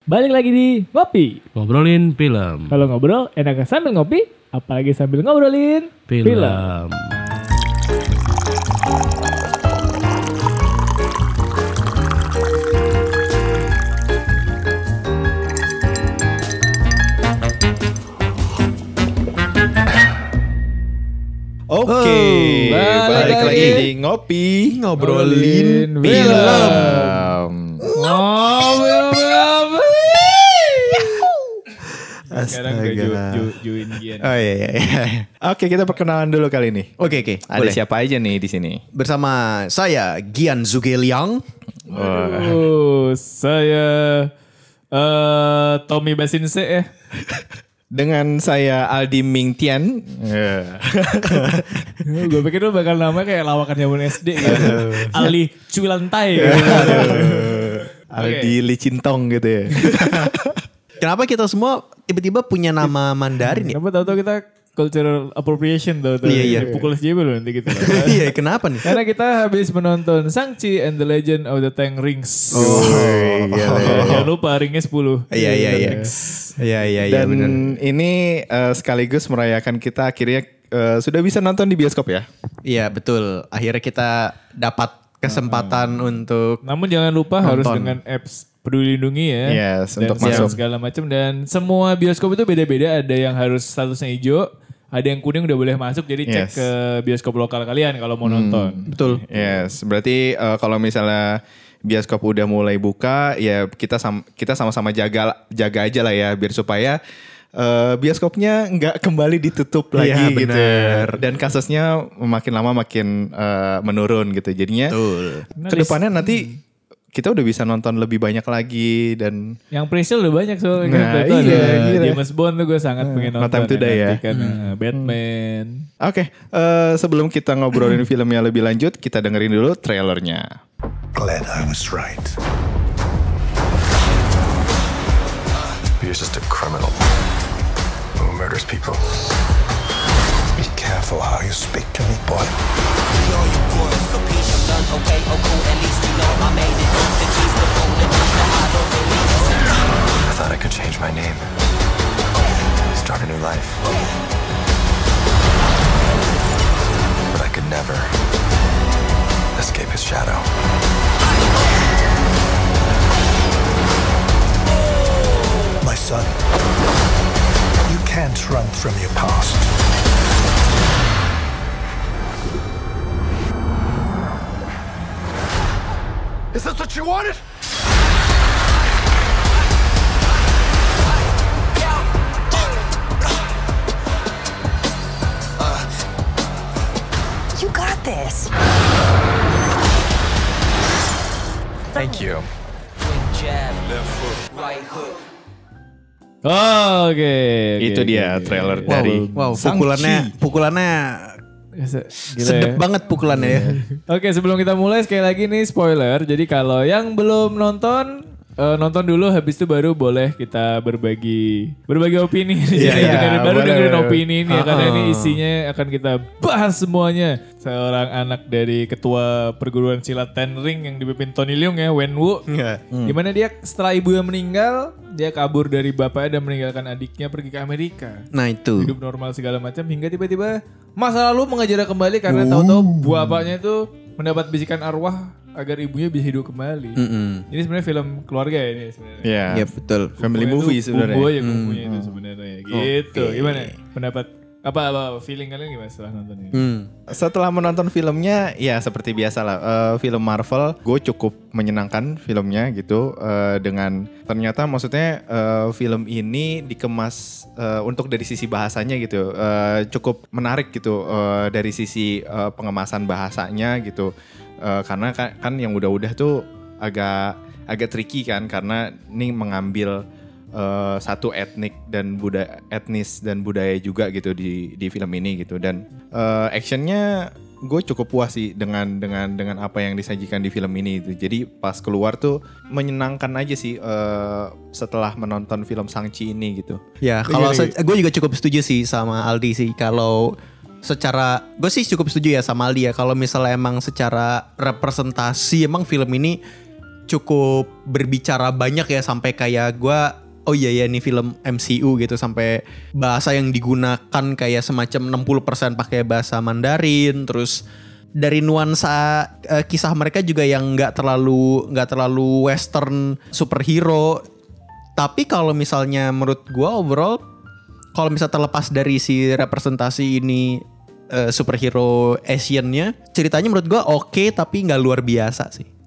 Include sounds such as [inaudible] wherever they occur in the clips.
Balik lagi di Ngopi. Ngobrolin film. Kalau ngobrol enaknya sambil ngopi, apalagi sambil ngobrolin Film. Oke, Oh, balik balik, lagi. lagi. di ngopi Ngobrolin film. film. Ngobrol Sekarang gue ju, ju, juin Gian. Oh iya, iya, iya. Oke, kita perkenalan dulu kali ini. Oke oke, Ada boleh. siapa aja nih di sini? Bersama saya Gian Zugeliang. Waduh, saya eh Tommy Basinse ya. [laughs] Dengan saya Aldi Ming Tian. [laughs] gue pikir lu bakal nama kayak lawakan zaman SD gitu. Ali Cuilantai gitu. Aldi Licintong gitu ya. [laughs] Kenapa kita semua tiba-tiba punya nama [laughs] Mandarin ya? Kenapa tahu-tahu kita cultural appropriation tahu-tahu. Iya, iya. Dipukul SJB loh nanti gitu. [laughs] Iya, kenapa nih? Karena kita habis menonton Shang-Chi and the Legend of the Ten Rings. Oh, Ya, Jangan lupa ringnya 10. Iya iya iya. Iya iya iya Dan ini eh, sekaligus merayakan kita akhirnya eh, sudah bisa nonton di bioskop ya. Iya betul. Akhirnya kita dapat kesempatan untuk Namun jangan lupa harus dengan apps Peduli Lindungi ya. Yes, dan untuk masuk. segala macam dan semua bioskop itu beda-beda. Ada yang harus statusnya hijau, ada yang kuning udah boleh masuk. Jadi cek Yes. ke bioskop lokal kalian kalau mau nonton. betul. Yes, berarti eh, kalau misalnya bioskop udah mulai buka, ya kita sam kita sama-sama jaga jaga aja lah ya, biar supaya eh, bioskopnya nggak kembali ditutup lagi Iya, gitu. Dan kasusnya makin lama makin eh, menurun gitu. Jadinya Betul. ke depannya nanti kita udah bisa nonton lebih banyak lagi dan Yang presale udah banyak soalnya. Nah, Kan, Itu iya, ada gila. James Bond tuh gue sangat pengen No nonton. Time ya. Kan, eh, Batman. Oke, eh, sebelum kita ngobrolin [laughs] filmnya lebih lanjut, kita dengerin dulu trailernya. Glad I was right. You're just a criminal who murders people. Be careful how you speak to me, boy. I thought I could change my name, start a new life. Dia oke. trailer Wow. dari Wow, pukulannya pukulannya gila sedep ya. banget pukulannya ya. Oke sebelum kita mulai sekali lagi nih spoiler. Jadi kalau yang belum nonton eh, nonton dulu habis itu baru boleh kita berbagi berbagi opini. Iya, Jadi [laughs] iya, dengerin- baru boleh, dengerin boleh. opini ini ya karena ini isinya akan kita bahas semuanya. Seorang anak dari ketua perguruan silat Ten Ring yang dipimpin Tony Leung ya, Wen Wu. Di mana dia setelah ibunya meninggal, dia kabur dari bapaknya dan meninggalkan adiknya pergi ke Amerika Nah itu. hidup normal segala macam hingga tiba-tiba masa lalu mengejar kembali karena tahu-tahu bapaknya itu mendapat bisikan arwah agar ibunya bisa hidup kembali. Mm-mm. Ini sebenarnya film keluarga ya ini sebenarnya. Ya. Iya betul. Family movie sebenarnya. Bumbu aja kungfunya itu sebenarnya gitu. Gimana pendapat apa apa feeling kalian gimana setelah nonton ini? Hmm. Setelah menonton filmnya, ya seperti biasa lah. eh, film Marvel, gue cukup menyenangkan filmnya gitu. eh, dengan ternyata maksudnya eh, film ini dikemas eh, untuk dari sisi bahasanya gitu, eh, cukup menarik gitu eh, dari sisi eh, pengemasan bahasanya gitu. Eh, karena kan, kan yang udah-udah tuh agak agak tricky kan, karena ini mengambil eh, satu etnik dan budaya etnis dan budaya juga gitu di di film ini gitu. Dan eh, actionnya gue cukup puas sih dengan dengan dengan apa yang disajikan di film ini itu jadi pas keluar tuh menyenangkan aja sih eh, setelah menonton film Shang-Chi ini gitu. Ya kalau gue juga cukup setuju sih sama Aldi sih. Kalau secara gue sih cukup setuju ya sama Aldi ya. Kalau misalnya emang secara representasi emang film ini cukup berbicara banyak ya. Sampai kayak gua oh iya ya ini film MCU gitu sampai bahasa yang digunakan kayak semacam 60% pakai bahasa Mandarin terus dari nuansa eh, kisah mereka juga yang nggak terlalu nggak terlalu western superhero. Tapi kalau misalnya menurut gua overall kalau misalnya terlepas dari si representasi ini eh, superhero Asian-nya ceritanya menurut gua oke tapi nggak luar biasa sih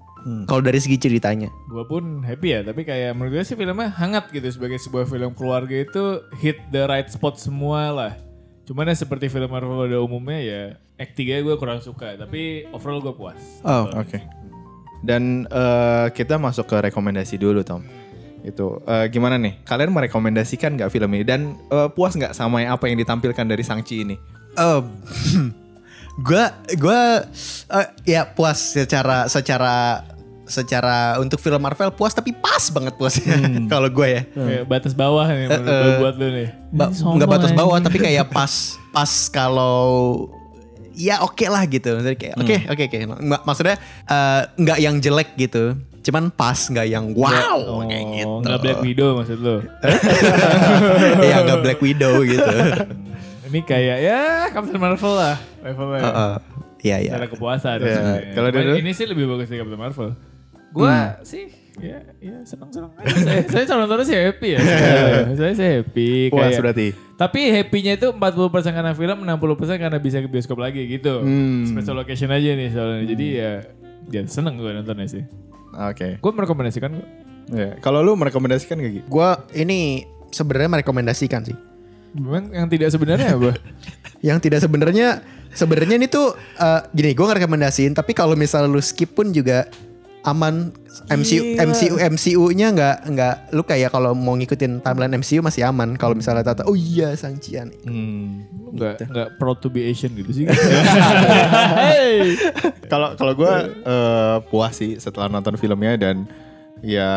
kalau dari segi ceritanya Gue pun happy ya, tapi kayak menurut gue sih filmnya hangat gitu sebagai sebuah film keluarga itu hit the right spot semua lah. Cuman ya seperti film Marvel pada umumnya ya actingnya gue kurang suka, tapi overall gue puas. oh Oke. Dan eh, kita masuk ke rekomendasi dulu Tom. Itu eh, gimana nih? Kalian merekomendasikan nggak film ini dan eh, puas nggak sama apa yang ditampilkan dari Sangchi ini? Eh, [laughs] gua gua eh, ya puas secara secara secara untuk film Marvel puas tapi pas banget puasnya [laughs] kalau gue ya Kayak batas bawah nih menurut gue buat lu nih. Ba- nggak batas bawah tapi kayak [laughs] pas pas kalau ya oke lah gitu Maksudnya kayak oke oke oke Mak- maksudnya eh, nggak yang jelek gitu cuman pas nggak yang wow kayak gitu Oh, nggak Black Widow maksud lu. [laughs] ya nggak Black Widow gitu Ini kayak ya Captain Marvel lah levelnya. Heeh. Iya iya Secara kepuasan. Iya. Kalau ini sih lebih bagus dari Captain Marvel. Gua sih ya ya senang-senang aja. saya, saya nontonnya sih happy ya. [laughs] saya sih happy. Puas kayak- berarti. Tapi happy-nya itu 40% karena film, 60% karena bisa ke bioskop lagi gitu. Special location aja nih soalnya. Jadi ya ya seneng gue nontonnya sih. Oke. Gue merekomendasikan. Ya. Kalau lu merekomendasikan gak gitu? gue ini sebenarnya merekomendasikan sih Memang yang tidak sebenarnya apa? [laughs] yang tidak sebenarnya sebenarnya ini tuh eh, gini gue ngerekomendasiin tapi kalau misalnya lu skip pun juga aman MCU Gila. MCU MCU-nya nggak nggak lu kayak kalau mau ngikutin timeline MCU masih aman kalau misalnya tata oh iya Sangchian Hmm. Lu Nggak nggak proud to be Asian gitu sih. [laughs] hey. Kalau kalau gue eh, puas sih setelah nonton filmnya dan ya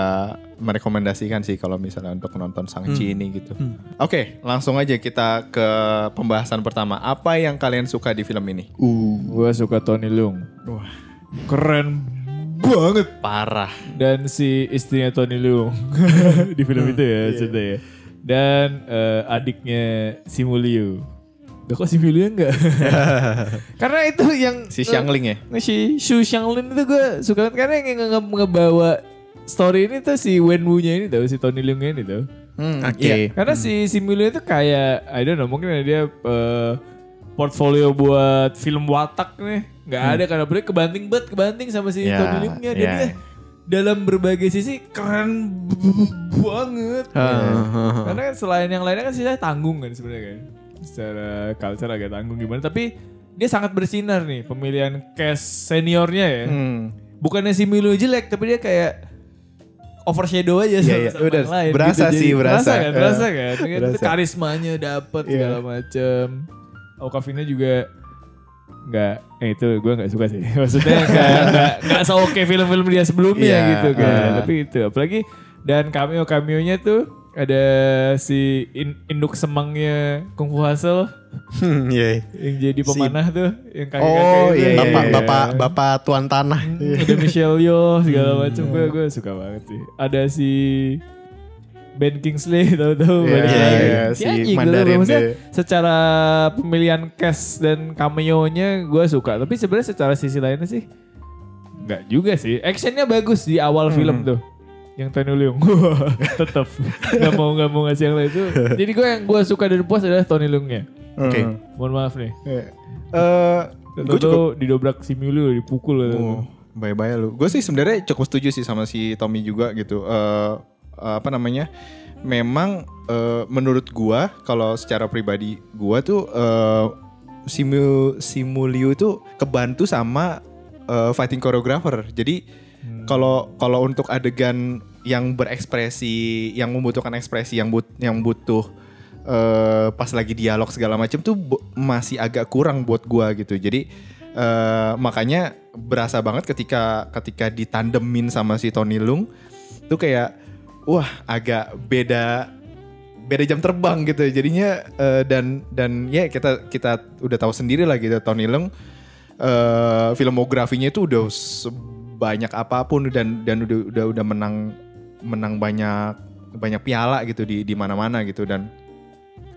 merekomendasikan sih kalau misalnya untuk nonton Sangchi ini gitu. Oke, langsung aja kita ke pembahasan pertama. Apa yang kalian suka di film ini? Gue suka Tony Leung. Wah, keren banget. Parah. Dan si istrinya Tony Leung [laughs] di film itu ya cerita ya. Dan eh, adiknya Simulio. Udah kok Simulio enggak? [laughs] Karena itu yang Si Xiangling ya? Nah, si Shu Xianglin itu gue suka banget karena yang nge nge- ngebawa story ini tuh si Wenwu-nya ini tau, si Tony Leung ini tau. oke Iya, karena si Simulio itu kayak I don't know, mungkin dia eh, portfolio buat film watak nih. nggak ada karena boleh kebanting banget, kebanting sama si Ya, Tony Leung-nya. Dan ya. dia dalam berbagai sisi keren banget. Karena kan selain yang lainnya kan sih tanggung kan sebenarnya kan. Secara culture agak tanggung gimana, tapi dia sangat bersinar nih pemilihan cast seniornya ya. Hmm. Bukannya si Milo jelek, tapi dia kayak overshadow aja sama, Iya, sama Udah, yang lain. berasa gitu. sih, Jadi- berasa. kan, Eh, berasa kan. Dengan berasa. karismanya dapat Iya. segala macem. Okavina juga nggak, eh itu gue nggak suka sih. [laughs] Maksudnya nggak nggak nggak seoke film-film dia sebelumnya Iya, gitu kan. eh. Tapi itu apalagi dan cameo cameonya tuh ada si in- induk semangnya Kung Fu Hustle Iya. yang jadi pemanah tuh yang kakek-kakek Oh, itu. iya, iya, bapak iya. bapak bapak tuan tanah ada Michelle Yeoh segala macam gue gue suka banget sih ada si Ben Kingsley [laughs] tahu-tahu balik iya, lagi. iya, Si si Mandarin. Maksudnya secara pemilihan cast dan cameo-nya gue suka tapi sebenarnya secara sisi lainnya sih nggak juga sih actionnya bagus di awal film tuh yang Tony Leung [laughs] tetap nggak mau nggak mau ngasih yang lain itu [laughs] jadi gue yang gue suka dan puas adalah Tony Leungnya Oke. mohon maaf nih Eh, gue gue cukup didobrak si Mulyo dipukul Oh, bye-bye lu. Gue sih sebenarnya cukup setuju sih sama si Tommy juga gitu. Eh apa namanya? Memang eh, menurut gua kalau secara pribadi gua tuh eh Simu Simulio itu kebantu sama eh, fighting choreographer. Jadi kalau kalau untuk adegan yang berekspresi, yang membutuhkan ekspresi yang but yang butuh eh, pas lagi dialog segala macam tuh masih agak kurang buat gua gitu. Jadi eh, makanya berasa banget ketika ketika ditandemin sama si Tony Lung tuh kayak wah agak beda beda jam terbang gitu jadinya eh, dan dan ya kita kita udah tahu sendiri lah gitu Tony Leung eh filmografinya itu udah banyak apa pun dan dan udah udah udah menang menang banyak banyak piala gitu di di mana-mana gitu. Dan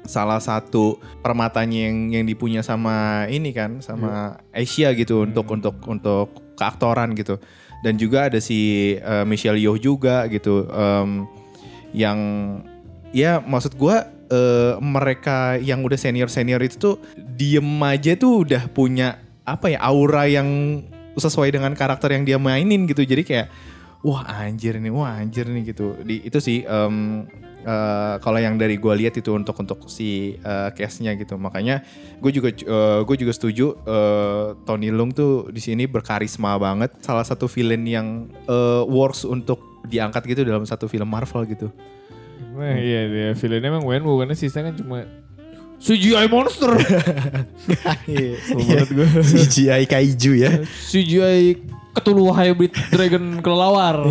salah satu permatanya yang yang dipunya sama ini kan sama Asia gitu untuk untuk untuk keaktoran gitu. Dan juga ada si eh, Michelle Yeoh juga gitu em, yang ya maksud gua eh, mereka yang udah senior senior itu tuh diem aja tuh udah punya apa ya aura yang sesuai dengan karakter yang dia mainin gitu. Jadi kayak wah anjir nih wah anjir nih gitu. Di itu sih em, eh, kalau yang dari gua lihat itu untuk untuk si eh, case-nya gitu. Makanya gue juga gue juga setuju eh, Tony Leung tuh di sini berkarisma banget. Salah satu villain yang eh, works untuk diangkat gitu dalam satu film Marvel gitu. Wah iya dia villainnya emang Wenwu karena sisanya kan cuma CGI monster. [laughs] [laughs] Menurut gue CGI kaiju ya. CGI ketulu hybrid dragon [laughs] kelelawar.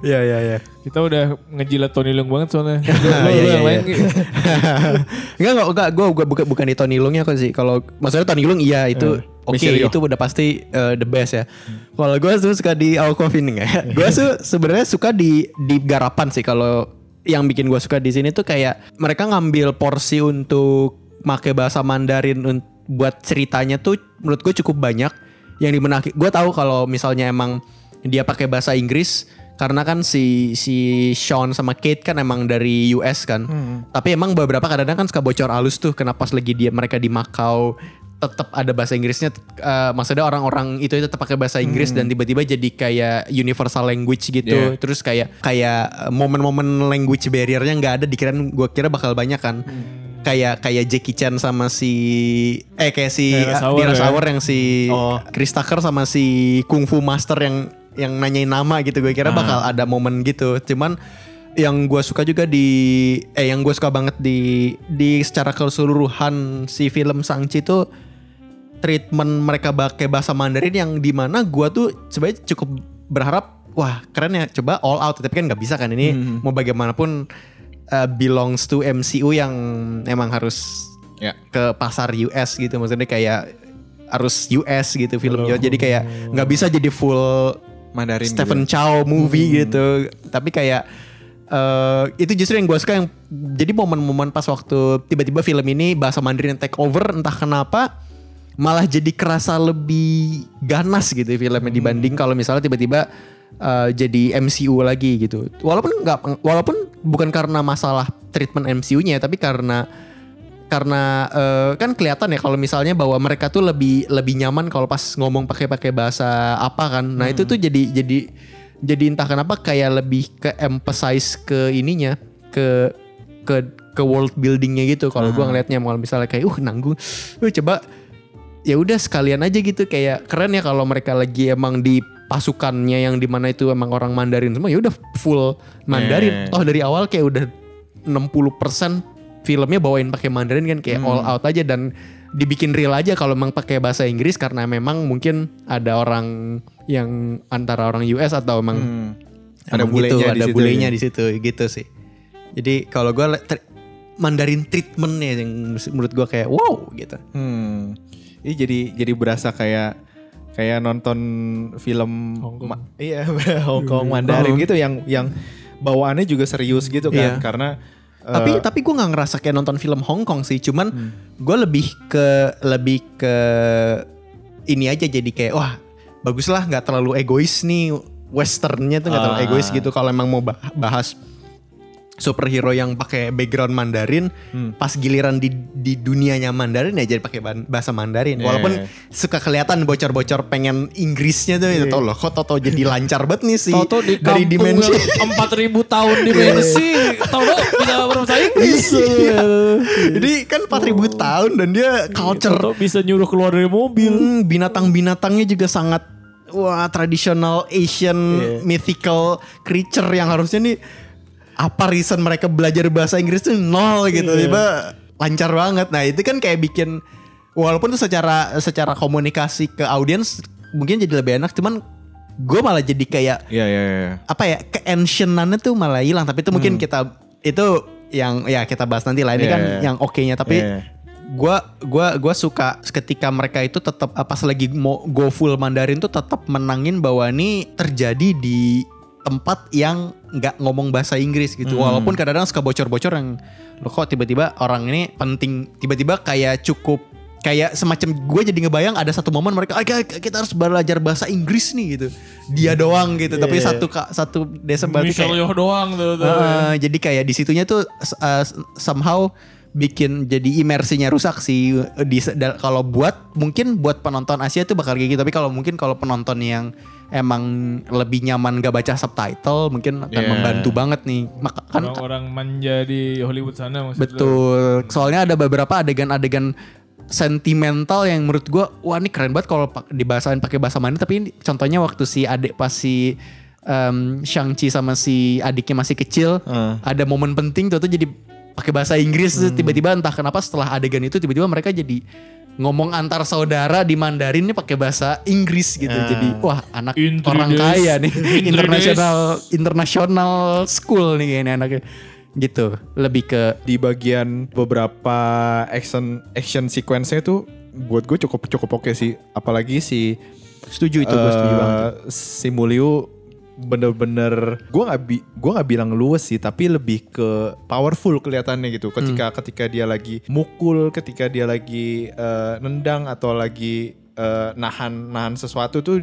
Iya iya iya. Kita udah ngejilat Tony Leung banget soalnya. [laughs] Lu, Iya, iya, yang lain iya. [laughs] Enggak enggak enggak gue gue bukan bukan di Tony Leungnya kok sih. Kalau maksudnya Tony Leung iya itu oke Michelle Yeoh. itu udah pasti uh, the best ya. Kalau gue tuh suka di Aquafina ya. gue tuh sebenarnya suka di di garapan sih kalau yang bikin gue suka di sini tuh kayak mereka ngambil porsi untuk make bahasa Mandarin un- buat ceritanya tuh menurut gue cukup banyak yang dimenaki. Gue tahu kalau misalnya emang dia pakai bahasa Inggris karena kan si si Sean sama Kate kan emang dari US kan. Tapi emang beberapa kadang-kadang kan suka bocor halus tuh kenapa pas lagi dia mereka di Macau tetap ada bahasa Inggrisnya eh, maksudnya orang-orang itu tetap pakai bahasa Inggris dan tiba-tiba jadi kayak universal language gitu. Yeah. Terus kayak kayak momen-momen language barriernya nggak ada dikirain gue kira bakal banyak kan. Kayak kayak Jackie Chan sama si eh kayak si Kayak Rush di Hour Rush ya. Yang si Chris Tucker sama si Kung Fu Master yang yang nanyain nama gitu. Gue kira bakal ada momen gitu. Cuman yang gue suka juga di eh yang gue suka banget di di secara keseluruhan si film Sangchi itu treatment mereka pakai bahasa Mandarin yang di mana gue tuh sebenarnya cukup berharap wah keren ya. Coba all out. Tapi kan nggak bisa kan ini. Mau bagaimanapun uh, belongs to MCU yang emang harus ya. ke pasar US gitu. Maksudnya kayak harus US gitu filmnya. Jadi kayak nggak bisa jadi full Mandarin Stephen gitu. Chow movie gitu. Tapi kayak eh itu justru yang gue suka yang jadi momen-momen pas waktu tiba-tiba film ini bahasa Mandarin take over entah kenapa malah jadi kerasa lebih ganas gitu filmnya dibanding kalau misalnya tiba-tiba eh, jadi MCU lagi gitu. Walaupun nggak walaupun bukan karena masalah treatment MCU-nya tapi karena karena eh, kan kelihatan ya kalau misalnya bahwa mereka tuh lebih lebih nyaman kalau pas ngomong pakai pakai bahasa apa kan. Nah itu tuh jadi jadi jadi entah kenapa kayak lebih ke emphasize ke ininya ke ke ke world buildingnya gitu. Kalau gua ngelihatnya kalau misalnya kayak uh nanggung. Uh coba ya udah sekalian aja gitu. Kayak keren ya kalau mereka lagi emang di pasukannya yang di mana itu emang orang Mandarin semua ya udah full Mandarin Eh. toh dari awal kayak udah 60% filmnya bawain pakai Mandarin kan kayak all out aja dan dibikin real aja kalau memang pakai bahasa Inggris karena memang mungkin ada orang yang antara orang US atau emang Hmm. Ada emang bulenya gitu, di ada situ bulenya ya. di situ gitu sih. Jadi kalau gue Mandarin treatmentnya yang menurut gue kayak wow gitu. Hmm. Ini jadi jadi berasa kayak kayak nonton film Ma- iya [laughs] Hong Kong Mandarin gitu yang yang bawaannya juga serius gitu kan. Iya. karena tapi tapi gue nggak ngerasa kayak nonton film Hong Kong sih. Cuman Hmm. gue lebih ke lebih ke ini aja. Jadi kayak wah bagus lah nggak terlalu egois nih. Westernnya tuh nggak terlalu Ah. egois gitu. Kalau emang mau bah- bahas superhero yang pakai background Mandarin Hmm. pas giliran di di dunianya Mandarin ya jadi pakai bahasa Mandarin Iya. walaupun suka kelihatan bocor-bocor pengen Inggrisnya tuh itu tau loh kok Toto jadi lancar banget nih sih Toto di dari dimensi yang 4000 tahun di Mensi, tau gak bisa berbahasa Inggris. Iya. Jadi kan 4000 tahun dan dia culture Toto bisa nyuruh keluar dari mobil. Hmm, binatang-binatangnya juga sangat wah tradisional Asian mythical creature yang harusnya nih apa reason mereka belajar bahasa Inggris tuh nol gitu tiba lancar banget. Nah, itu kan kayak bikin walaupun tuh secara secara komunikasi ke audiens mungkin jadi lebih enak cuman gue malah jadi kayak Iya iya iya. apa ya ke ancientannya tuh malah hilang tapi itu mungkin kita itu yang ya kita bahas nanti lah ini Iya, kan iya. yang oke-nya tapi Iya. gua gua gua suka ketika mereka itu tetap apa pas lagi mau go full Mandarin tuh tetap menangin bahwa ini terjadi di tempat yang nggak ngomong bahasa Inggris gitu. Walaupun kadang-kadang suka bocor-bocor yang lo kok tiba-tiba orang ini penting tiba-tiba kayak cukup kayak semacam gue jadi ngebayang ada satu momen mereka "Ah, kita harus belajar bahasa Inggris nih gitu dia doang gitu tapi satu kak satu desa berarti Michelle kayak doang tuh. tuh. Uh, jadi kayak di situnya tuh uh, somehow bikin jadi imersinya rusak sih di kalau buat mungkin buat penonton Asia tuh bakal kayak gitu tapi kalau mungkin kalau penonton yang emang lebih nyaman gak baca subtitle mungkin akan Yeah. membantu banget nih maka kan Orang-orang manja di Hollywood sana maksud lu. betul soalnya ada beberapa adegan-adegan sentimental yang menurut gua wah ini keren banget kalau pak- dibahasain pakai bahasa Mandarin tapi ini contohnya waktu si adik pas si um, Shang-Chi sama si adiknya masih kecil Hmm. ada momen penting tuh tuh jadi pakai bahasa Inggris terus tiba-tiba entah kenapa setelah adegan itu tiba-tiba mereka jadi ngomong antar saudara di Mandarin ini pakai bahasa Inggris gitu. Jadi wah anak orang kaya nih. [laughs] Intri international international school nih kayaknya anaknya. Gitu. Lebih ke di bagian beberapa action action sequence-nya tuh buat gue cukup cukup oke sih apalagi si setuju itu gue setuju eh, banget. si Mulyo bener-bener gue nggak bi gue nggak bilang luwes sih tapi lebih ke powerful kelihatannya gitu. Ketika ketika dia lagi mukul ketika dia lagi eh, nendang atau lagi eh, nahan nahan sesuatu tuh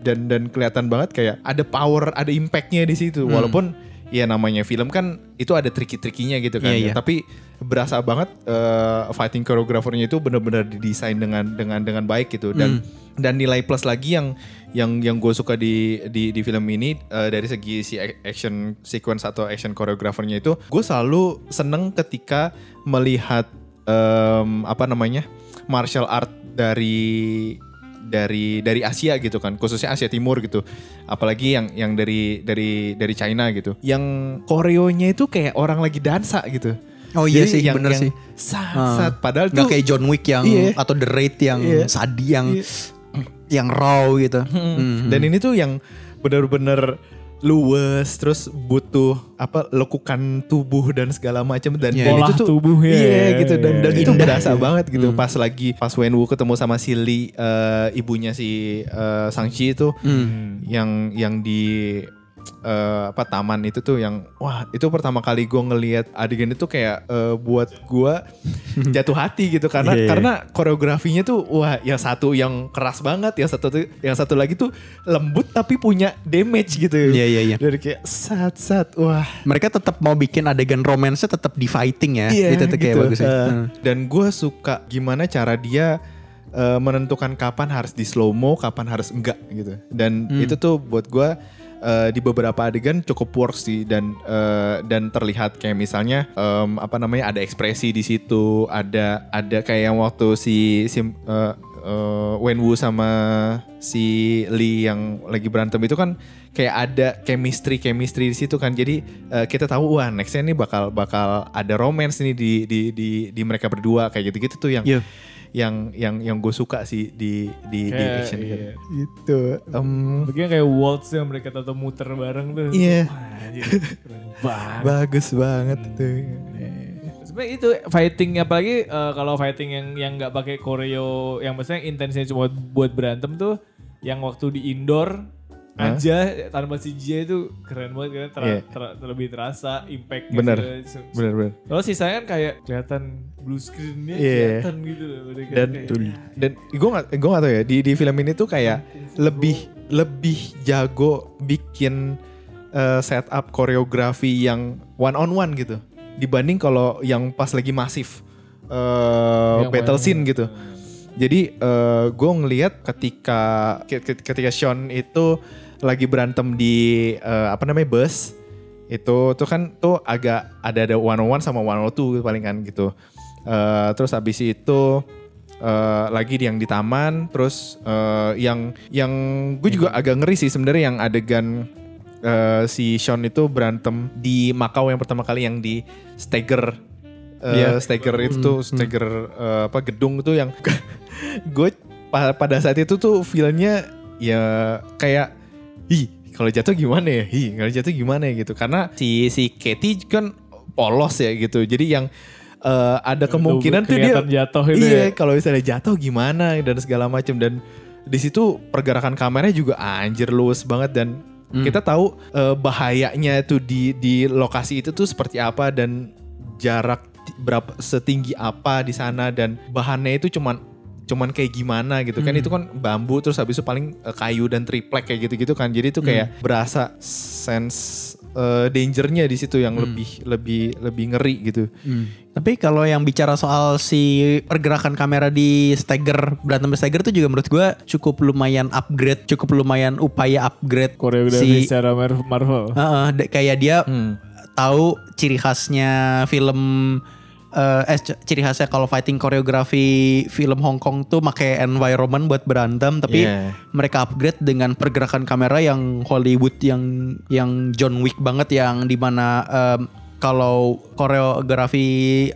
dan dan kelihatan banget kayak ada power ada impactnya di situ. Walaupun ya namanya film kan itu ada triki-trikinya gitu kan Iya, iya. tapi berasa banget eh, fighting choreographernya itu benar-benar didesain dengan dengan dengan baik gitu. Dan dan nilai plus lagi yang yang yang gue suka di di di film ini eh, dari segi si ac- action sequence atau action choreographernya itu gue selalu seneng ketika melihat em, apa namanya martial art dari dari dari Asia gitu kan khususnya Asia Timur gitu apalagi yang yang dari dari dari China gitu yang koreonya itu kayak orang lagi dansa gitu Oh iya Jadi sih, yang, bener yang sih. sat, Ah. sat. padahal Nggak tuh kayak John Wick yang Iya. atau The Raid yang Iya. sadi yang Iya. yang raw gitu. Hmm. Hmm. Dan ini tuh yang bener-bener luwes terus butuh apa lekukan tubuh dan segala macam dan, Iya. dan Olah itu tuh tubuh ya. iya gitu dan dan Iya. itu Indah berasa gitu. banget gitu pas lagi pas Wenwu ketemu sama si Lee eh, ibunya si eh, Sang-chi itu Hmm. yang yang di eh, apa taman itu tuh yang wah itu pertama kali gue ngelihat adegan itu kayak eh, buat gue [laughs] jatuh hati gitu karena Iya, iya. karena koreografinya tuh wah yang satu yang keras banget yang satu tuh yang satu lagi tuh lembut tapi punya damage gitu Iya, iya, iya. dari kayak sat sat wah Mereka tetap mau bikin adegan romance tetap di fighting ya. Iya itu tuh kayak gitu. bagus sih. Eh, Hmm. Dan gue suka gimana cara dia menentukan kapan harus di slow mo, kapan harus enggak gitu. Dan Hmm. itu tuh buat gue eh, di beberapa adegan cukup works sih dan eh, dan terlihat kayak misalnya em, apa namanya ada ekspresi di situ, ada ada kayak yang waktu si si eh, eh, Wenwu sama si Lee yang lagi berantem itu kan kayak ada chemistry chemistry di situ kan jadi eh, kita tahu wah nextnya nih bakal bakal ada romance nih di di di, di mereka berdua kayak gitu gitu tuh yang Iya. Yang yang yang gue suka sih di di di Kayak, action iya. gitu Em, Bagian kayak waltz yang mereka tato muter bareng tuh. Iya. Wah, [laughs] banget. bagus banget tuh Sebenarnya itu fighting apalagi eh, kalau fighting yang yang nggak pakai koreo yang maksudnya intensnya cuma buat berantem tuh yang waktu di indoor? Aja tanpa CGI itu keren banget karena ter- Iya. ter- lebih terasa impact Bener. bener bener Kalau sisanya kan kayak kelihatan blue screen-nya Iya. kelihatan gitu loh. Dan kayak, dan gue gak gue gak tau ya di di film ini tuh kayak lebih lebih jago bikin eh, setup koreografi yang one on one gitu dibanding kalau yang pas lagi masif eh, Yang battle scene gitu jadi gue ngelihat ketika ke- ketika Sean itu lagi berantem di eh, apa namanya bus itu tuh kan tuh agak ada ada one on one sama one on two paling kan gitu. Eh, terus habis itu eh, lagi yang di taman, terus eh, yang yang gue juga agak ngeri sih sebenarnya yang adegan eh, si Sean itu berantem di Makau yang pertama kali yang di Stagger eh, Iya. Stagger itu tuh Stagger eh, apa gedung itu yang [laughs] gue pa- pada saat itu tuh feelnya ya kayak ih kalau jatuh gimana ya? Ih kalau jatuh gimana ya? Gitu. Karena si si Katie kan polos ya gitu. Jadi yang eh, ada kemungkinan tuh dia jatuh itu iya ya. kalau misalnya jatuh gimana dan segala macam dan di situ pergerakan kameranya juga anjir luas banget. Dan Hmm. kita tahu eh, bahayanya tuh di di lokasi itu tuh seperti apa dan jarak berapa setinggi apa di sana dan bahannya itu cuman cuman kayak gimana gitu kan Hmm. itu kan bambu terus habis itu paling eh, kayu dan triplek kayak gitu-gitu kan jadi itu Hmm. kayak berasa sense eh, dangernya di situ yang Hmm. lebih lebih lebih ngeri gitu Tapi kalau yang bicara soal si pergerakan kamera di Stagger, berantem Stagger tuh juga menurut gue cukup lumayan upgrade, cukup lumayan upaya upgrade Koreografi si secara Mar- Marvel. Heeh, de- kayak dia Hmm. Tahu ciri khasnya film eh eh, c- ciri khasnya kalau fighting koreografi film Hong Kong tuh make environment buat berantem tapi Iya. mereka upgrade dengan pergerakan kamera yang Hollywood yang yang John Wick banget yang di mana em, kalau koreografi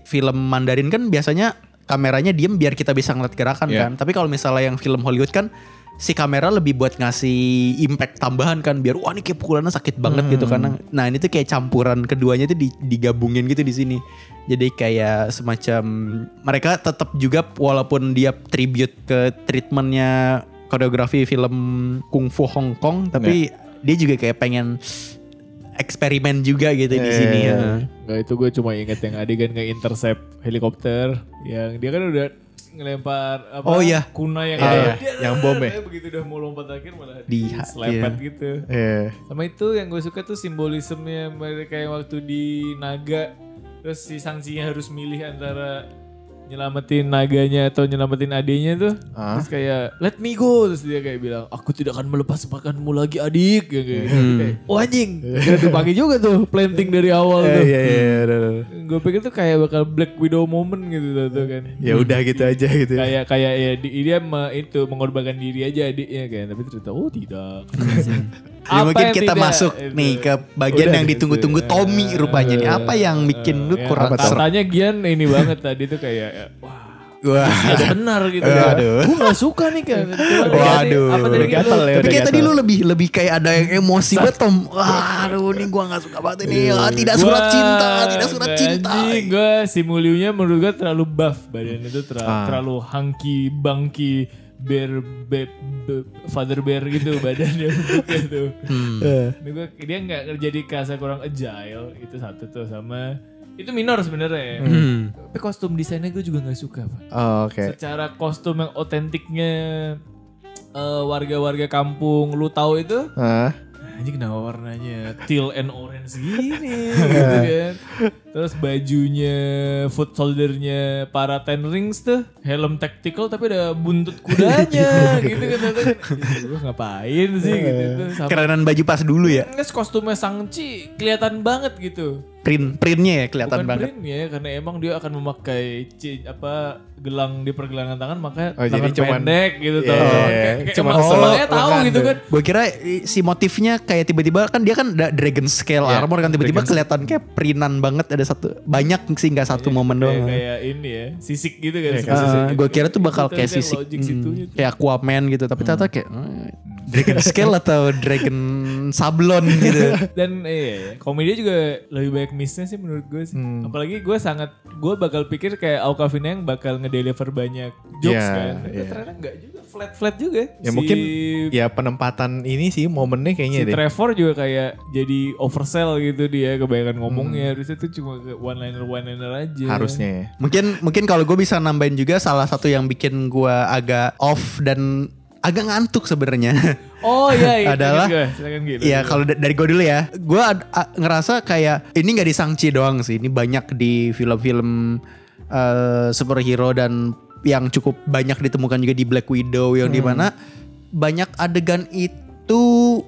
film Mandarin kan biasanya kameranya diem biar kita bisa ngeliat gerakan Iya. kan tapi kalau misalnya yang film Hollywood kan si kamera lebih buat ngasih impact tambahan kan biar wah ini kayak pukulannya sakit banget gitu karena nah ini tuh kayak campuran keduanya tuh di- digabungin gitu di sini. Jadi kayak semacam mereka tetap juga walaupun dia tribute ke treatmentnya koreografi film kungfu Hong Kong tapi dia juga kayak pengen eksperimen juga gitu di sini ya. Nggak itu gue cuma inget yang adegan nge-intercept helikopter yang dia kan udah ngelempar apa Oh, iya. kuna yang ada. iya. Yang bom ya? begitu udah mau lompat akhir malah Di- diselepet iya. gitu. Iya. Sama itu yang gue suka tuh simbolismenya mereka yang waktu di naga terus si Sangsinya harus milih antara nyelamatin naganya atau nyelamatin adiknya tuh Ah. terus kayak let me go terus dia kayak bilang aku tidak akan melepas makanmu lagi adik kayak gitu Hmm. kayak oh anjing [laughs] udah dipakai juga tuh planting dari awal tuh Iya iya iya. gue pikir tuh kayak bakal Black Widow moment gitu tuh, tuh kan Ya udah gitu aja gitu. kayak kayak ya di- dia me- itu mengorbankan diri aja adiknya kan tapi ternyata oh tidak [laughs] Ya, Apa mungkin kita tidak? masuk Itu. nih ke bagian Udah yang ditunggu-tunggu Tommy rupanya nih. Apa yang bikin lu Ya, kurang apa tuh? katanya Gian ini banget tadi tuh kayak ya, wah Wah. ada benar gitu Waduh. gue gak suka nih kan Waduh. apa tadi gitu gatel ya. Tapi kayak tadi lu lebih lebih kayak ada yang emosi banget Tom. Wah, aduh ini gua gak suka banget ini. Ah, tidak surat Gua- cinta, tidak surat cinta. gue si Muliunya menurut gue terlalu buff badannya tuh ter- Ah. terlalu hunky bangky bear be, be- father bear gitu [laughs] badannya tuh. Hmm. Ini gua, dia nggak jadi kasa kurang agile itu satu tuh sama itu minor sebenarnya. ya. Hmm. Tapi kostum desainnya gue juga nggak suka pak. Oh, Oke. Secara kostum yang otentiknya eh, warga-warga kampung lu tahu itu Ah. Anjing kenapa warnanya teal and orange gini [laughs] gitu kan. Terus bajunya foot soldiernya para Ten Rings tuh helm tactical tapi ada buntut kudanya [laughs] gitu kan. Lu ngapain sih gitu tuh. Sama Kerenan baju pas dulu ya. Nges kostumnya Sangchi kelihatan banget gitu. Print printnya ya kelihatan Bukan banget. print ya karena emang dia akan memakai ci- apa gelang di pergelangan tangan makanya Oh, jadi tangan cuman- pendek gitu Iya, tau. iya, Kayak- iya. kayak Cuman emang oh, semuanya tahu lengan gitu tuh. kan. Gue kira si motifnya kayak tiba-tiba kan dia kan dragon scale Iya, armor kan tiba-tiba dragon- kelihatan kayak printan banget ada satu banyak sih nggak satu momen Kayak, doang. kayak ini ya, sisik gitu kan. Iya, kayak gitu. gue kira tuh bakal kayak kan sisik hmm, situnya tuh. kayak Aquaman gitu tapi ternyata kayak eh, dragon scale atau dragon sablon gitu. [laughs] Dan iya, komedi juga lebih banyak missnya sih menurut gue sih. Hmm. Apalagi gue sangat, gue bakal pikir kayak Aukavina yang bakal ngedeliver banyak jokes Iya, kan. Tapi iya. ternyata enggak juga, flat-flat juga. Ya Si- mungkin ya penempatan ini sih momennya kayaknya si deh. Trevor juga kayak jadi oversell gitu dia kebanyakan ngomongnya Hmm. harusnya tuh cuma one liner one liner aja Harusnya ya. Mungkin mungkin kalau gue bisa nambahin juga salah satu yang bikin gue agak off dan agak ngantuk sebenarnya. [laughs] oh iya iya. Adalah- silakan gitu. Iya kalau da- dari gue dulu ya, gue ngerasa kayak ini nggak di Sangchi doang sih, ini banyak di film-film eh, superhero dan yang cukup banyak ditemukan juga di Black Widow yang di mana banyak adegan itu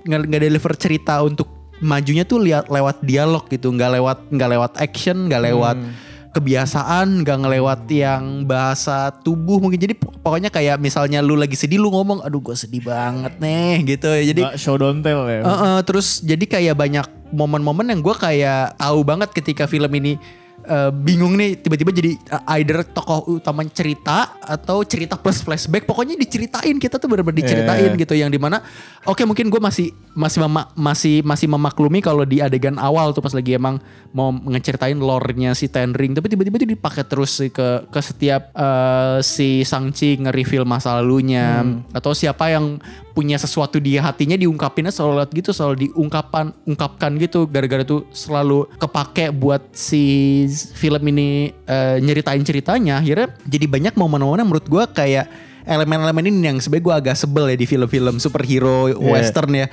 nggak deliver cerita untuk majunya tuh lihat lewat dialog gitu, nggak lewat nggak lewat action, nggak lewat kebiasaan, nggak ngelewat yang bahasa tubuh mungkin. Jadi pok- pokoknya kayak misalnya lu lagi sedih lu ngomong, aduh gue sedih banget nih gitu. Jadi Nggak show don't tell ya Heeh, terus jadi kayak banyak momen-momen yang gue kayak tahu banget ketika film ini eh, bingung nih tiba-tiba jadi eh, either tokoh utama cerita atau cerita plus flashback. Pokoknya diceritain kita tuh bener-bener diceritain Iya. gitu yang di mana oke mungkin gue masih masih mema- masih masih memaklumi kalau di adegan awal tuh pas lagi emang mau ngeceritain lore-nya si Ten Ring tapi tiba-tiba itu dipakai terus ke ke setiap eh, si Sangchi nge-reveal masa lalunya. Atau siapa yang punya sesuatu di hatinya diungkapinnya selalu gitu selalu diungkapan ungkapkan gitu gara-gara tuh selalu kepake buat si film ini eh, nyeritain ceritanya akhirnya jadi banyak momen-momen yang menurut gue kayak elemen-elemen ini yang sebenarnya gue agak sebel ya di film-film superhero western ya.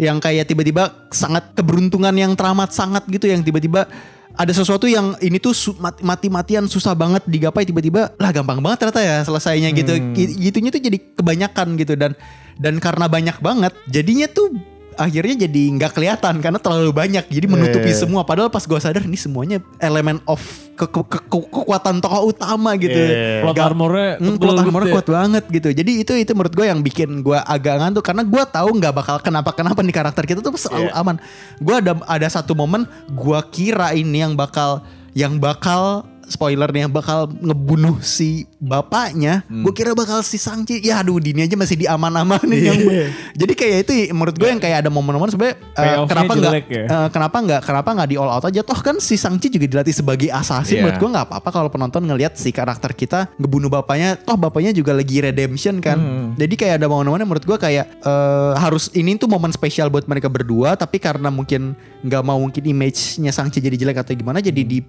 Yang kayak tiba-tiba sangat keberuntungan yang teramat sangat gitu yang tiba-tiba ada sesuatu yang ini tuh mati-matian susah banget digapai tiba-tiba lah gampang banget ternyata ya selesainya gitu. Gi- gitunya tuh jadi kebanyakan gitu dan dan karena banyak banget jadinya tuh akhirnya jadi nggak kelihatan karena terlalu banyak jadi menutupi Eh. semua padahal pas gua sadar ini semuanya elemen of ke- ke- ke- ke- kekuatan tokoh utama gitu Eh. Plot Nggak- armornya Hmm, tebel plot gitu armornya ya. kuat banget gitu. Jadi itu itu menurut gue yang bikin gue agak ngantuk karena gue tahu nggak bakal kenapa kenapa nih karakter kita tuh selalu Iya. aman. Gue ada ada satu momen gue kira ini yang bakal yang bakal spoiler nih yang bakal ngebunuh si bapaknya. Hmm. Gue kira bakal si Sangchi. Ya aduh Dini aja masih diaman-amanin yang Iya. Jadi kayak itu menurut gue yang kayak ada momen-momen sebenarnya Payoff-nya kenapa nggak ya? eh, kenapa nggak kenapa nggak di all out aja toh kan si Sangchi juga dilatih sebagai assassin Iya. menurut gue nggak apa-apa kalau penonton ngelihat si karakter kita ngebunuh bapaknya toh bapaknya juga lagi redemption kan jadi kayak ada momen-momen yang menurut gue kayak eh, harus ini tuh momen spesial buat mereka berdua tapi karena mungkin nggak mau mungkin image-nya Sangchi jadi jelek atau gimana jadi di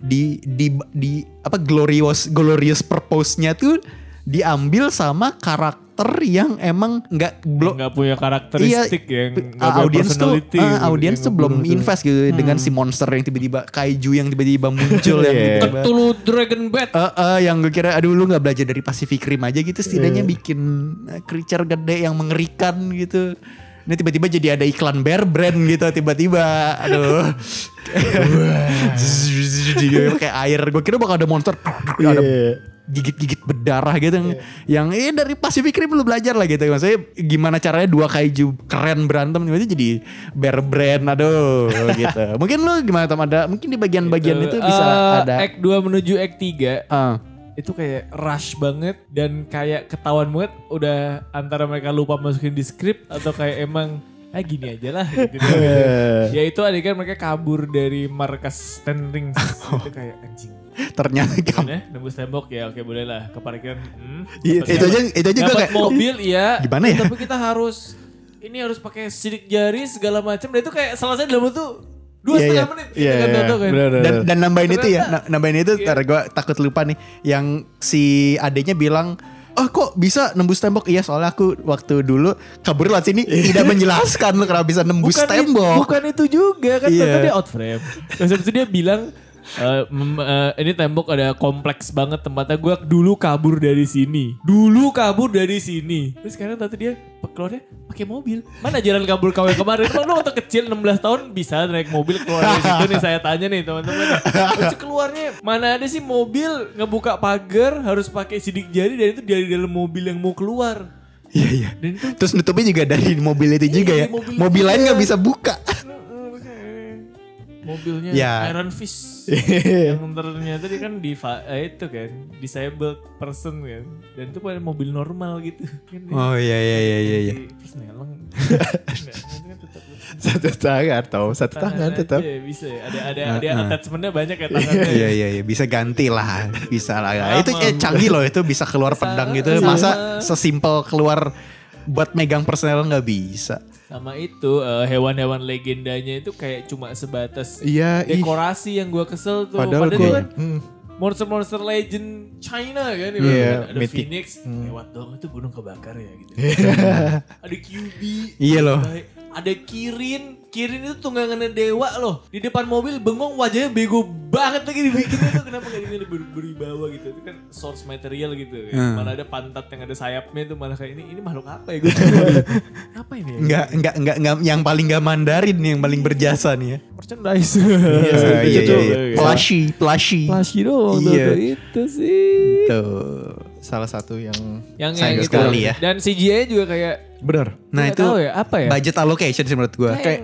di di di apa glorious glorious purpose-nya tuh diambil sama karakter yang emang nggak belum nggak punya karakteristik yang nggak uh, punya audience tuh personality uh, gitu, audience yang tuh belum tuh. invest gitu dengan si monster yang tiba-tiba kaiju yang tiba-tiba muncul [laughs] yang Iya. tiba-tiba Cthulhu Dragon Bat Eh, eh, yang gue kira aduh lu nggak belajar dari Pacific Rim aja gitu setidaknya Iya. bikin eh, creature gede yang mengerikan gitu ini tiba-tiba jadi ada iklan Bear Brand gitu tiba-tiba. Aduh. Kayak air. Gue kira bakal ada monster. Ada gigit-gigit berdarah gitu. Yang yang eh dari Pacific Rim lu belajar lah gitu. Maksudnya gimana caranya dua kaiju keren berantem tiba-tiba jadi Bear Brand. Aduh gitu. [laughs] Mungkin lu gimana Tom? Ada mungkin di bagian-bagian itu bisa Eh, ada. Act 2 menuju Act 3 Ah. Itu kayak rush banget dan kayak ketahuan banget udah antara mereka lupa masukin di skrip atau kayak [laughs] emang ah gini aja lah gitu. [laughs] ya itu adegan mereka kabur dari markas Ten Rings [laughs] itu kayak anjing. Ternyata Gimana? nembus tembok? Ya oke boleh lah. Ke parkiran. Hmm, Iya, itu aja itu aja gue kayak mobil iya. Gimana ya? tapi kita harus ini harus pakai sidik jari segala macam dan itu kayak selesai dalam waktu dua Iya, setengah iya. menit Iya, iya. Kan. Benar, benar. dan dan nambahin itu ya Ternyata- na- nambahin itu ntar gue takut lupa nih yang si adenya bilang Oh kok bisa nembus tembok? Iya soalnya aku waktu dulu kabur lewat sini tidak menjelaskan lo kenapa bisa nembus bukan tembok. bukan itu juga kan Iya. ternyata dia out frame. Terus itu dia bilang eh, eh, ini tembok ada kompleks banget tempatnya gue dulu kabur dari sini. Dulu kabur dari sini. Terus sekarang tadi dia keluarnya pakai mobil. Mana jalan kabur kau kemarin? Emang lu waktu kecil 16 tahun bisa naik mobil keluar dari situ nih saya tanya nih teman-teman. Terus keluarnya mana ada sih mobil ngebuka pagar harus pakai sidik jari dan itu dari dalam mobil yang mau keluar. Iya iya. Terus nutupnya juga dari mobil itu juga Iya, ya. mobil Mobil lain nggak bisa buka. Mobilnya Ya. Iron Fist [laughs] yang ternyata dia kan di eh, itu kan disabled person kan dan itu pada mobil normal gitu kan Oh iya iya iya iya. iya. [laughs] Satu tangan atau satu tangan tetap. bisa ya. ada ada ada Uh-uh. attachmentnya banyak ya tangannya Iya iya iya bisa ganti lah bisa lah Sama. itu eh, canggih loh itu bisa keluar Sama. pedang gitu masa sesimpel keluar buat megang personel nggak bisa sama itu eh, hewan-hewan legendanya itu kayak cuma sebatas Iya, ih. dekorasi yang gua kesel tuh Padahal itu gue kan monster-monster legend China kan Iya, kan. ada mythic. Phoenix lewat dong itu gunung kebakar ya gitu ada QB Iya loh. ada Kirin Kirin itu tunggangannya dewa loh di depan mobil bengong wajahnya bego banget lagi dibikinnya tuh kenapa gak ini ber beribawa gitu itu kan source material gitu kan. Hmm. malah ada pantat yang ada sayapnya itu malah kayak ini ini makhluk apa ya gue [laughs] apa ini ya nggak nggak nggak nggak yang paling nggak Mandarin nih yang paling berjasa nih ya merchandise iya [laughs] iya iya, Itu, iya. iya. plushy plushy Flashy doang Iya. tuh, itu sih tuh Salah satu yang yang Sayang yang itu sekali ya. dan CGI juga kayak benar. nah nggak itu tahu ya apa ya budget allocation sih menurut gue kayak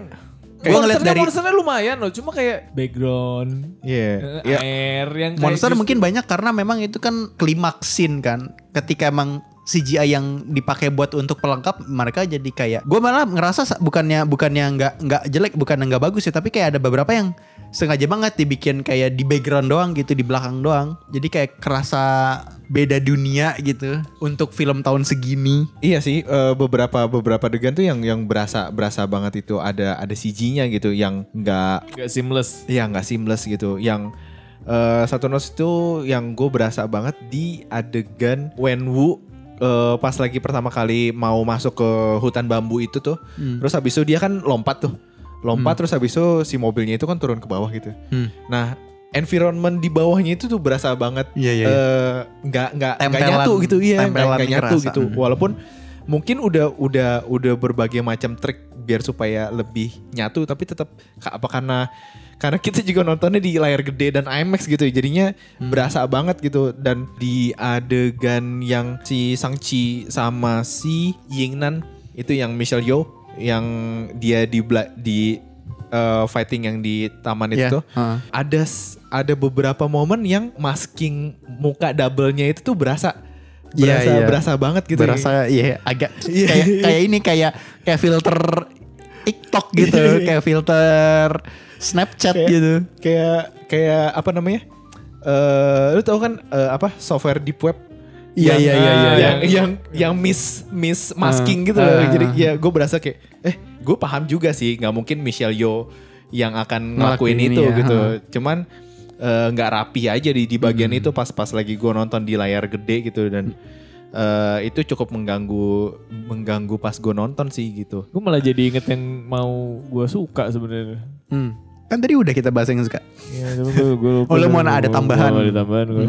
Gua ngeliat monsternya dari- monsternya lumayan loh, cuma kayak background, Iya. eh, Iya. air yang kayak Monster justru- mungkin banyak karena memang itu kan klimaks scene kan. Ketika emang CGI yang dipakai buat untuk pelengkap mereka jadi kayak gue malah ngerasa sa- bukannya bukannya nggak nggak jelek bukan nggak bagus ya tapi kayak ada beberapa yang sengaja banget dibikin kayak di background doang gitu di belakang doang jadi kayak kerasa beda dunia gitu untuk film tahun segini Iya sih eh, beberapa beberapa adegan tuh yang yang berasa berasa banget itu ada ada CG-nya gitu yang nggak Gak seamless. ya nggak seamless gitu. Yang eh, satu nos itu yang gue berasa banget di adegan Wenwu eh, pas lagi pertama kali mau masuk ke hutan bambu itu tuh. Hmm. Terus habis itu dia kan lompat tuh. Lompat terus habis itu si mobilnya itu kan turun ke bawah gitu. Hmm. Nah, environment di bawahnya itu tuh berasa banget Iya, iya, iya. eh, nggak nggak nggak nyatu gitu iya nggak nggak nyatu kerasa. gitu Hmm. walaupun mungkin udah udah udah berbagai macam trik biar supaya lebih nyatu tapi tetap apa karena karena kita juga nontonnya di layar gede dan IMAX gitu ya, jadinya Hmm. berasa banget gitu dan di adegan yang si Sangchi sama si Yingnan itu yang Michelle Yeoh yang dia di di uh, fighting yang di taman itu Iya, tuh heeh. ada ada beberapa momen yang masking muka double-nya itu tuh berasa Iya, berasa iya. berasa banget gitu berasa iya agak Iya. kayak kayak ini kayak kayak filter [laughs] TikTok gitu kayak filter Snapchat Kayak- gitu kayak kayak apa namanya eh lu tau kan eh, apa software deep web Iya, iya, iya, iya, yang iya. yang yang miss miss masking Ah, gitu loh. ah, jadi ya gue berasa kayak eh gue paham juga sih nggak mungkin Michelle Yeoh yang akan ngelakuin itu ya, gitu ah. cuman eh, nggak rapi aja di di bagian Hmm. itu pas pas lagi gue nonton di layar gede gitu dan eh, itu cukup mengganggu mengganggu pas gue nonton sih gitu Gue malah jadi inget yang mau gue suka sebenarnya. Hmm. Kan tadi udah kita bahas yang suka Ya, tapi gue, gue lupa. Oh, lu mau ada tambahan? gua ada tambahan gue.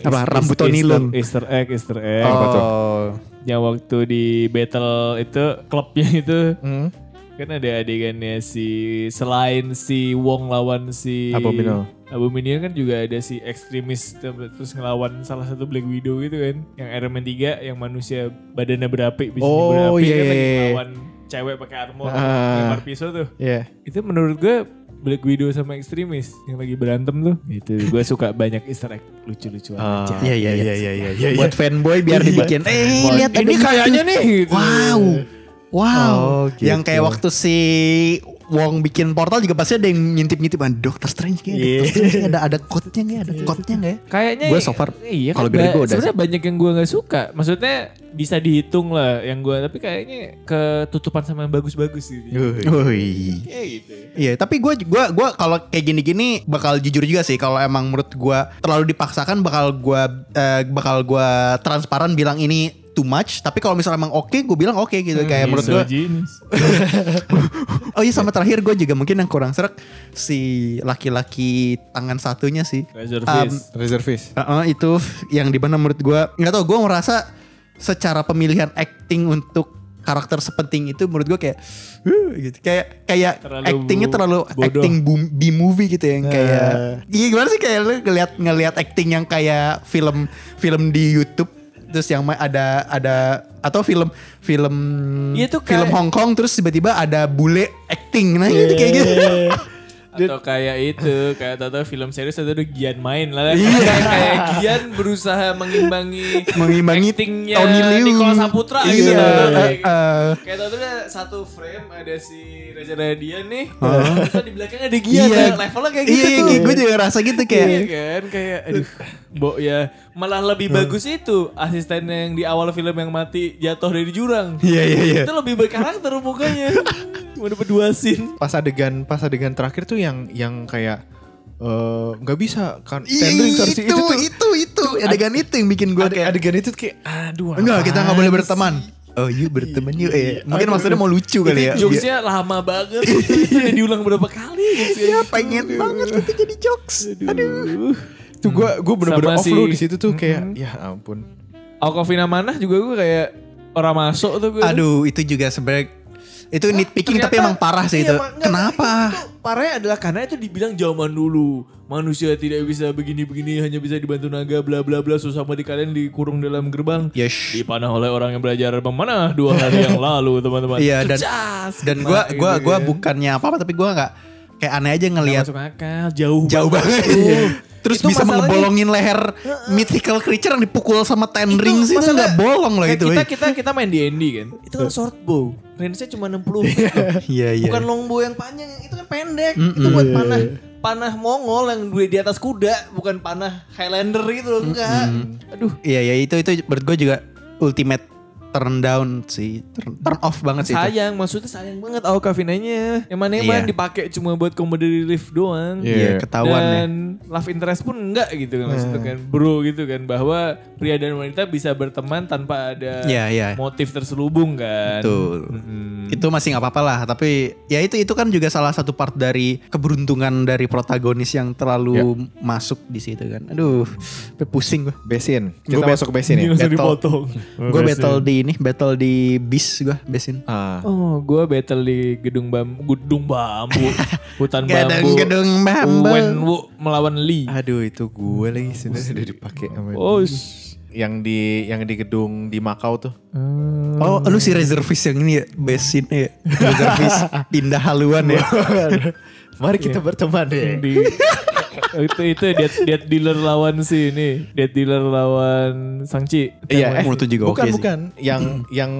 Apa, rambut Tony Leung? Easter egg, Easter egg. oh Yang waktu di battle itu klubnya [laughs] itu Hmm. kan ada adegannya si selain si Wong lawan si Abominable. Abominable kan juga ada si ekstremis terus ngelawan salah satu Black Widow gitu kan yang Iron Man 3 yang manusia badannya berapi bisa Oh, berapi iya, kan lagi iya, iya. ngelawan cewek pakai armor Ah. lempar pisau tuh ya itu menurut gue Black Widow sama ekstremis yang lagi berantem tuh itu gue suka banyak Easter egg lucu-lucuan Ah. aja iya iya iya iya iya iya buat fanboy biar dibikin eh lihat ini kayaknya gitu. nih gitu. wow wow Oh, yang gitu. kayak waktu si Wong bikin portal juga pasti ada yang ngintip-ngintip ah, Doctor Strange kayak Iya. Doctor Strange ada ada nggak ada quote-nya nggak ya Kayaknya Gue so far, iya kalau kan ba- udah sebenarnya banyak yang gue nggak suka. Maksudnya bisa dihitung lah yang gue tapi kayaknya ketutupan sama yang bagus-bagus gitu. Kayak gitu. Iya, tapi gue gua gua kalau kayak gini-gini bakal jujur juga sih kalau emang menurut gue terlalu dipaksakan bakal gue bakal gue transparan bilang ini too much. Tapi kalau misalnya emang oke, gue bilang oke gitu. Kayak menurut gue. [laughs] Oh iya sama terakhir gue juga mungkin yang kurang serak si laki-laki tangan satunya sih. Reservis. reservis Heeh, itu yang di mana menurut gue nggak tau gue merasa secara pemilihan acting untuk karakter sepenting itu menurut gue kayak "Huh," gitu kayak kayak Terlalu actingnya terlalu bodoh. acting boom- B movie gitu yang kayak iya gimana sih kayak lu ngeliat ngeliat acting yang kayak film film di YouTube terus yang ada ada atau film film Iya tuh film kayak- Hong Kong terus tiba-tiba ada bule acting. Nah itu kayak gitu [laughs] Atau kayak itu, kayak tahu film serius atau udah Gian main lah. Iya. [laughs] kayak, Gian berusaha mengimbangi Mengimbangi actingnya Tony Leung. Nicola Saputra Iya, gitu. Kayak, eh, eh. kayak tahu tuh ada satu frame ada si Reza Radian nih. Terus di belakangnya ada Gian. Iya. Levelnya kayak gitu iya, tuh. iya, gue juga rasa gitu kayak Iya kan kayak aduh Bo ya malah lebih bagus itu asistennya yang di awal film yang mati jatuh dari jurang. Iya, iya, iya. Itu lebih berkarakter mukanya. [laughs] Cuma dapat dua scene. pas adegan pas adegan terakhir tuh yang yang kayak eh, nggak bisa kan Iya, Tendring versi itu, tuh itu, itu, adegan itu yang bikin gue kayak adegan itu kayak aduh enggak kita nggak boleh berteman. Oh, yuk berteman yuk. Eh, mungkin maksudnya mau lucu kali ya. Itu jokesnya lama banget. itu udah diulang berapa kali. Iya, pengen banget itu jadi jokes. Aduh. tuh gue gue bener-bener overload di situ tuh kayak ya ampun Alkovina Manah juga gue kayak orang masuk tuh gue. Aduh, itu juga sebenarnya Itu nitpicking tapi emang parah sih Iya, itu. nggak, Kenapa? itu- itu parahnya adalah karena itu dibilang zaman dulu manusia tidak bisa begini-begini hanya bisa dibantu naga bla bla bla susah di kalian dikurung dalam gerbang Yes. dipanah oleh orang yang belajar memanah dua hari [laughs] yang lalu teman-teman Iya dan Cas, dan kena gua gitu gua gua kan. bukannya apa-apa tapi gua nggak kayak aneh aja ngelihat masuk akal jauh jauh banget. Terus Itu bisa ngebolongin leher mythical creature yang dipukul sama ten ring sih itu nggak bolong loh itu. kita weh. kita kita main D&D kan? Itu kan short bow. Range-nya cuma 60 feet [laughs] Iya iya. bukan longbow yang panjang itu kan pendek. Itu buat panah panah Mongol yang gue di atas kuda bukan panah Highlander gitu loh enggak. Aduh. Iya iya itu itu menurut gue juga ultimate turn down sih turn, turn off banget sih itu. sayang maksudnya sayang banget Aoka Vinanya yang mana emang Iya. dipakai cuma buat comedy relief doang Iya Iya. ketahuan ya. dan love interest pun enggak gitu kan maksudnya kan bro gitu kan bahwa pria dan wanita bisa berteman tanpa ada Iya iya. motif terselubung kan Betul. Itu masih nggak apa-apa lah, tapi ya itu itu kan juga salah satu part dari keberuntungan dari protagonis yang terlalu masuk di situ kan. Aduh, sampai pusing gue. Besin. Kita Gua masuk besin ya. Battle. Gue battle di ini, battle di bis gue, besin. Ah. Oh, gue battle di gedung [laughs] bambu, gedung bambu, hutan bambu. Gedung-gedung bambu. Wenwu melawan Lee. Aduh itu gue lagi sebenarnya udah dipakai sama Oh, yang di yang di gedung di Makau tuh. Oh, lu si reservis yang ini ya, besin ya. Reservis [laughs] pindah haluan ya. Mari kita berteman ya. di [laughs] [laughs] itu itu dead, dead dealer lawan si ini, dead dealer lawan Sangci. Iya, eh, Menurut tuh juga bukan sih. bukan [clears throat] yang yang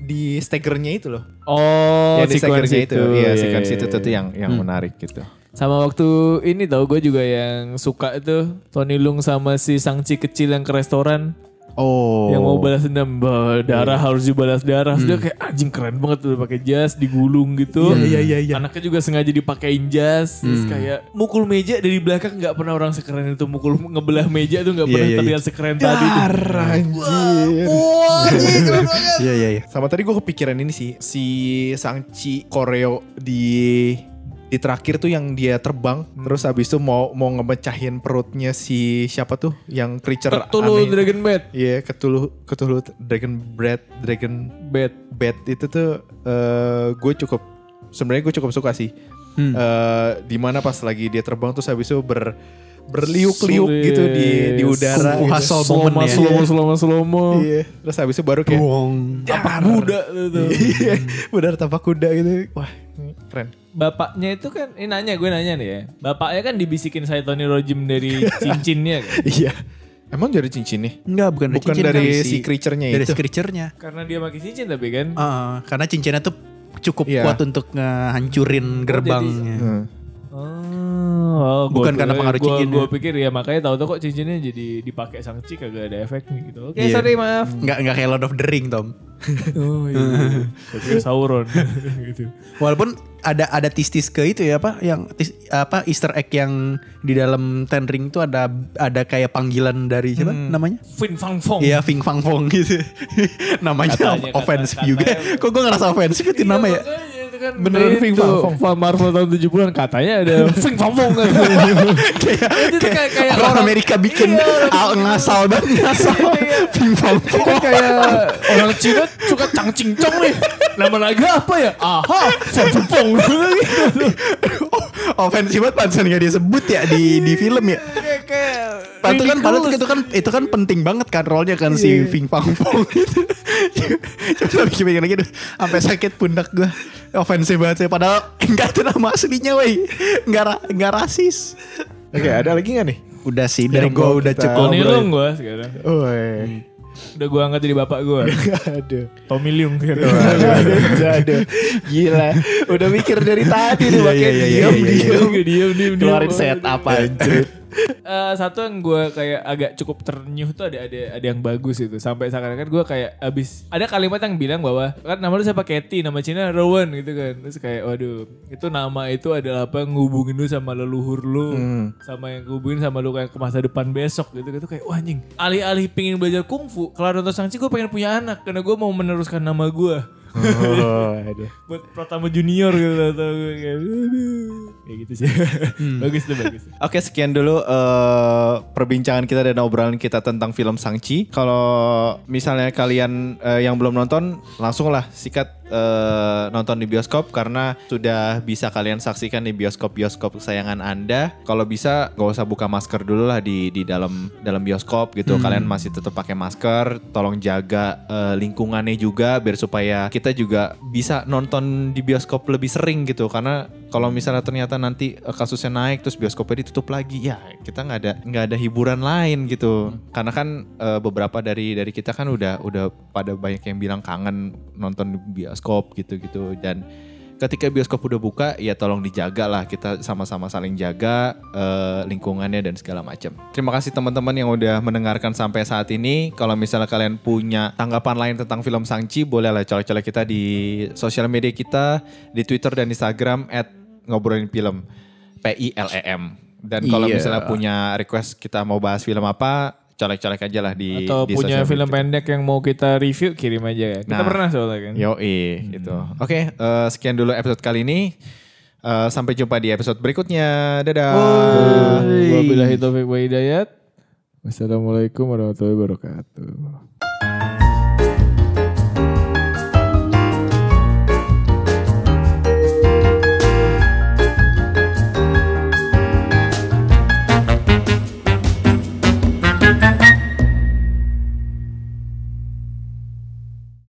di staggernya itu loh. Oh, yang di sequence staggernya itu, iya, Iya, sequence iya, itu iya. tuh, tuh yang yang menarik gitu. Sama waktu ini tau gue juga yang suka itu Tony Lung sama si Sangci kecil yang ke restoran Oh. yang mau balas dendam darah harus dibalas darah Terus dia kayak anjing keren banget tuh pakai jas digulung gitu Iya, iya, iya, iya. anaknya juga sengaja dipakein jas terus kayak mukul meja dari belakang nggak pernah orang sekeren itu mukul ngebelah meja tuh nggak Iya, pernah iya, terlihat sekeren tadi tuh. anjir. wah [laughs] anjing keren banget Iya iya iya. Sama tadi gue kepikiran ini sih si Sangchi koreo di di terakhir tuh yang dia terbang terus habis itu mau mau ngemecahin perutnya si siapa tuh yang creature Ketulu aneh. Dragon Bait Iya, ketulu ketulu dragon bread, dragon Bait bed itu tuh eh gue cukup sebenarnya gue cukup suka sih. Eh di mana pas lagi dia terbang terus habis itu ber berliuk-liuk Sulit. gitu di di udara. Kung gitu. slow ya. slow slow slow slow Iya, terus habis itu baru kayak Buang. apa kuda tuh Iya, [laughs] benar tapak kuda gitu. Wah, keren. bapaknya itu kan ini nanya gue nanya nih ya bapaknya kan dibisikin saya Tony Rojim dari [laughs] cincinnya kan Iya. Emang jadi cincin nih? Enggak, bukan dari Bukan cincin dari kan, si creature-nya Dari itu. si creature-nya. karena dia pakai cincin tapi kan Heeh, karena cincinnya tuh cukup Iya. kuat untuk ngehancurin gerbangnya. Hmm. Oh, Bukan karena pengaruh cincinnya. Gue pikir ya makanya tahu-tahu kok cincinnya jadi dipakai sangci kagak ada efeknya gitu. Oke, Iya. sorry maaf. Enggak enggak kayak Lord of the Ring, Tom. Oh iya. Oke, Sauron [laughs] gitu. Walaupun ada ada tis-tis ke itu ya apa yang tis- apa Easter egg yang di dalam Ten Ring itu ada ada kayak panggilan dari siapa namanya? Fin Fang Fong. Iya, Fing Fang Fong gitu. [laughs] Namanya Katanya, [laughs] offensive kata- juga. katanya. Kok gue ngerasa offensive itu Iya, nama ya? makanya itu kan Beneran itu, Fin Fang Fong. Fan Marvel tahun 70-an katanya ada Fin Fang Fong kan. kayak, Itu tuh kayak- kayak orang, orang- Amerika bikin Iya, ngasal banget ngasal Fing Fang Fong. Kayak [laughs] orang Cina suka cangcing cong nih. Nama naga apa ya? Aha, Fan Fang Fong. Gitu. Offensive banget pantesan gak disebut ya di di film ya. Kayak itu kan, padahal itu kan itu kan penting banget kan role-nya kan si Fing Fang Fong gitu. [laughs] Coba pikir lagi aduh, sampai sakit pundak gua. Ofensif banget sih padahal enggak itu nama aslinya woi. Enggak ra- enggak rasis. Oke, ada lagi gak nih? Udah sih dari mau udah cukup. Tony bro. Leung gue sekarang. Woi. Udah gue angkat jadi bapak gue. [laughs] Aduh. Tommy Leung sekarang. aduh, aduh. Gila. Udah mikir dari tadi nih Iya, pakai iya, iya, diam, iya, iya. diam. Gue diem diem diem. Keluarin set apa anjir. Eh, satu yang gue kayak agak cukup ternyuh tuh ada ada ada yang bagus itu. Sampai sekarang kan gue kayak abis ada kalimat yang bilang bahwa kan nama lu siapa? Katy nama Cina Rowan gitu kan. Terus kayak waduh itu nama itu adalah apa yang ngubungin lu sama leluhur lu sama yang ngubungin sama lu kayak ke masa depan besok gitu. Gitu kayak wah anjing alih-alih pengen belajar kungfu kalau nonton Sangchi gue pengen punya anak karena gue mau meneruskan nama gue Oh, aduh. buat Pratama Junior gitu atau kayak aduh. kayak gitu sih bagus tuh bagus Oke sekian dulu eh, perbincangan kita dan obrolan kita tentang film Sangchi. Kalau misalnya kalian eh, yang belum nonton, langsung lah sikat eh, nonton di bioskop karena sudah bisa kalian saksikan di bioskop-bioskop kesayangan Anda. Kalau bisa gak usah buka masker dulu lah di di dalam dalam bioskop gitu. Kalian masih tetap pakai masker, tolong jaga eh, lingkungannya juga biar supaya kita juga bisa nonton di bioskop lebih sering gitu karena kalau misalnya ternyata nanti eh, kasusnya naik terus bioskopnya ditutup lagi ya kita nggak ada nggak ada hiburan lain gitu karena kan eh, beberapa dari dari kita kan udah udah pada banyak yang bilang kangen nonton bioskop gitu gitu dan ketika bioskop udah buka ya tolong dijaga lah kita sama-sama saling jaga eh, lingkungannya dan segala macam. Terima kasih teman-teman yang udah mendengarkan sampai saat ini. Kalau misalnya kalian punya tanggapan lain tentang film Sangchi boleh lah colek-colek kita di sosial media kita di Twitter dan Instagram ngobrolin film P I L E M. Dan kalau Iya. misalnya punya request kita mau bahas film apa colek-colek aja lah di Atau di punya film kita. pendek yang mau kita review kirim aja ya. Kita Nah. pernah soalnya kan. Yoi gitu. Oke, eh, sekian dulu episode kali ini. Eh, sampai jumpa di episode berikutnya. Dadah. Wabillahi taufiq wa hidayat. Wassalamualaikum warahmatullahi wabarakatuh.